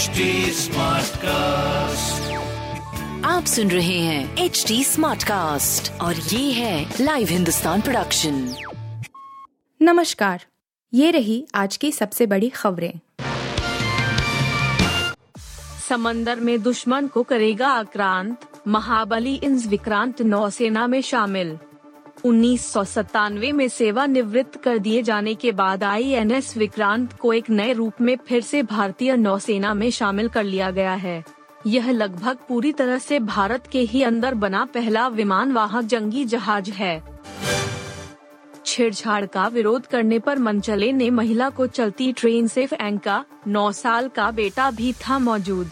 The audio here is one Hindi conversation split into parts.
HD कास्ट आप सुन रहे हैं एच डी स्मार्ट कास्ट और ये है लाइव हिंदुस्तान प्रोडक्शन नमस्कार ये रही आज की सबसे बड़ी खबरें। समंदर में दुश्मन को करेगा आक्रांत महाबली इंस विक्रांत नौसेना में शामिल। उन्नीस सौ सतानवे में सेवानिवृत्त कर दिए जाने के बाद आईएनएस विक्रांत को एक नए रूप में फिर से भारतीय नौसेना में शामिल कर लिया गया है। यह लगभग पूरी तरह से भारत के ही अंदर बना पहला विमान वाहक जंगी जहाज़ है। छेड़छाड़ का विरोध करने पर मंचले ने महिला को चलती ट्रेन से फेंका नौ साल का बेटा भी था मौजूद।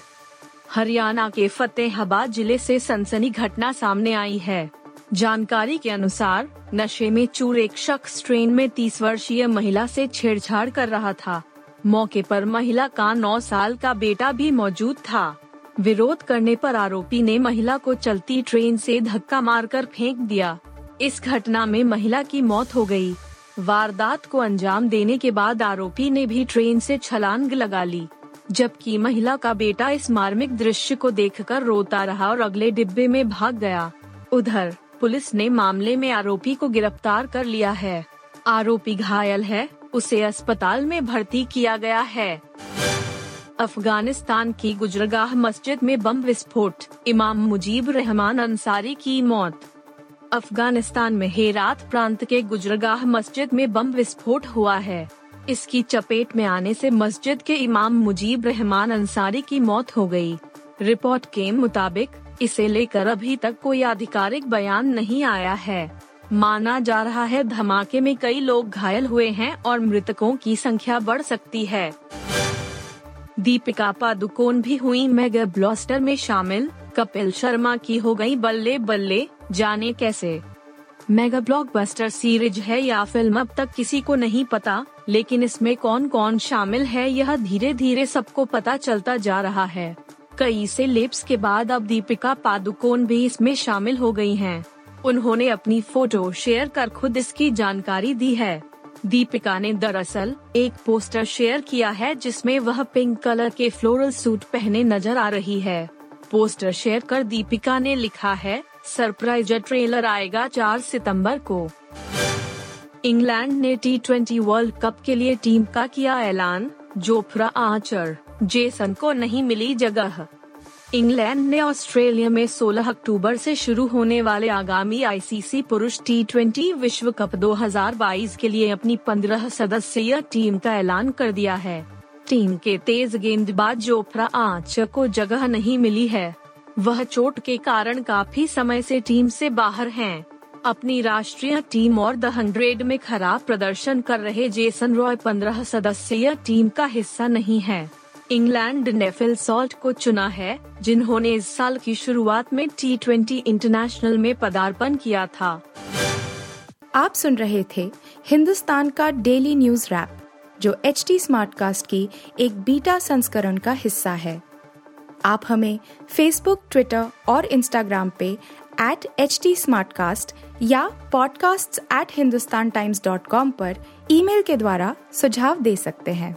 हरियाणा के फतेहाबाद ज़िले से सनसनी घटना सामने आई है। जानकारी के अनुसार, नशे में चूर एक शख्स ट्रेन में तीस वर्षीय महिला से छेड़छाड़ कर रहा था। मौके पर महिला का नौ साल का बेटा भी मौजूद था। विरोध करने पर आरोपी ने महिला को चलती ट्रेन से धक्का मारकर फेंक दिया। इस घटना में महिला की मौत हो गई। वारदात को अंजाम देने के बाद आरोपी ने भी ट्रेन से छलांग लगा ली, जबकि महिला का बेटा इस मार्मिक दृश्य को देखकर रोता रहा और अगले डिब्बे में भाग गया। उधर पुलिस ने मामले में आरोपी को गिरफ़्तार कर लिया है। आरोपी घायल है, उसे अस्पताल में भर्ती किया गया है। अफ़गानिस्तान की गुजरगाह मस्जिद में बम विस्फोट, इमाम मुजीब रहमान अंसारी की मौत। अफ़गानिस्तान में हेरात प्रांत के गुजरगाह मस्जिद में बम विस्फोट हुआ है। इसकी चपेट में आने से मस्जिद के इमाम मुजीब रहमान अंसारी की मौत हो गई। रिपोर्ट के मुताबिक इसे लेकर अभी तक कोई आधिकारिक बयान नहीं आया है। माना जा रहा है धमाके में कई लोग घायल हुए हैं और मृतकों की संख्या बढ़ सकती है। दीपिका पादुकोण भी हुई मेगा ब्लॉस्टर में शामिल। कपिल शर्मा की हो गई बल्ले बल्ले, जाने कैसे? मेगा ब्लॉकबस्टर सीरीज़ है या फ़िल्म अब तक किसी को नहीं पता, लेकिन इसमें कौन कौन शामिल है यह धीरे धीरे सबको पता चलता जा रहा है। कई से लेप्स के बाद अब दीपिका पादुकोण भी इसमें शामिल हो गई हैं। उन्होंने अपनी फ़ोटो शेयर कर खुद इसकी जानकारी दी है। दीपिका ने दरअसल एक पोस्टर शेयर किया है जिसमें वह पिंक कलर के फ्लोरल सूट पहने नज़र आ रही है। पोस्टर शेयर कर दीपिका ने लिखा है, सरप्राइज़ ट्रेलर आएगा चार सितंबर को। इंग्लैंड ने टी ट्वेंटी वर्ल्ड कप के लिए टीम का किया ऐलान, जोफ्रा आचर। जेसन को नहीं मिली जगह। इंग्लैंड ने ऑस्ट्रेलिया में 16 अक्टूबर से शुरू होने वाले आगामी आईसीसी पुरुष टी विश्व कप 2022 के लिए अपनी 15 सदस्यीय टीम का ऐलान कर दिया है। टीम के तेज गेंदबाज जोफ्रा आच को जगह नहीं मिली है। वह चोट के कारण काफ़ी समय से टीम से बाहर हैं। अपनी राष्ट्रीय टीम और द हंड्रेड में खराब प्रदर्शन कर रहे जेसन रॉय पंद्रह सदस्यीय टीम का हिस्सा नहीं है। इंग्लैंड ने फिल सॉल्ट को चुना है, जिन्होंने इस साल की शुरुआत में टी ट्वेंटी इंटरनेशनल में पदार्पण किया था। आप सुन रहे थे हिंदुस्तान का डेली न्यूज़ रैप जो एच टी स्मार्ट कास्ट की एक बीटा संस्करण का हिस्सा है। आप हमें फेसबुक ट्विटर और इंस्टाग्राम पे एट एच टी या podcasts@hindustantimes.com पर ईमेल के द्वारा सुझाव दे सकते हैं।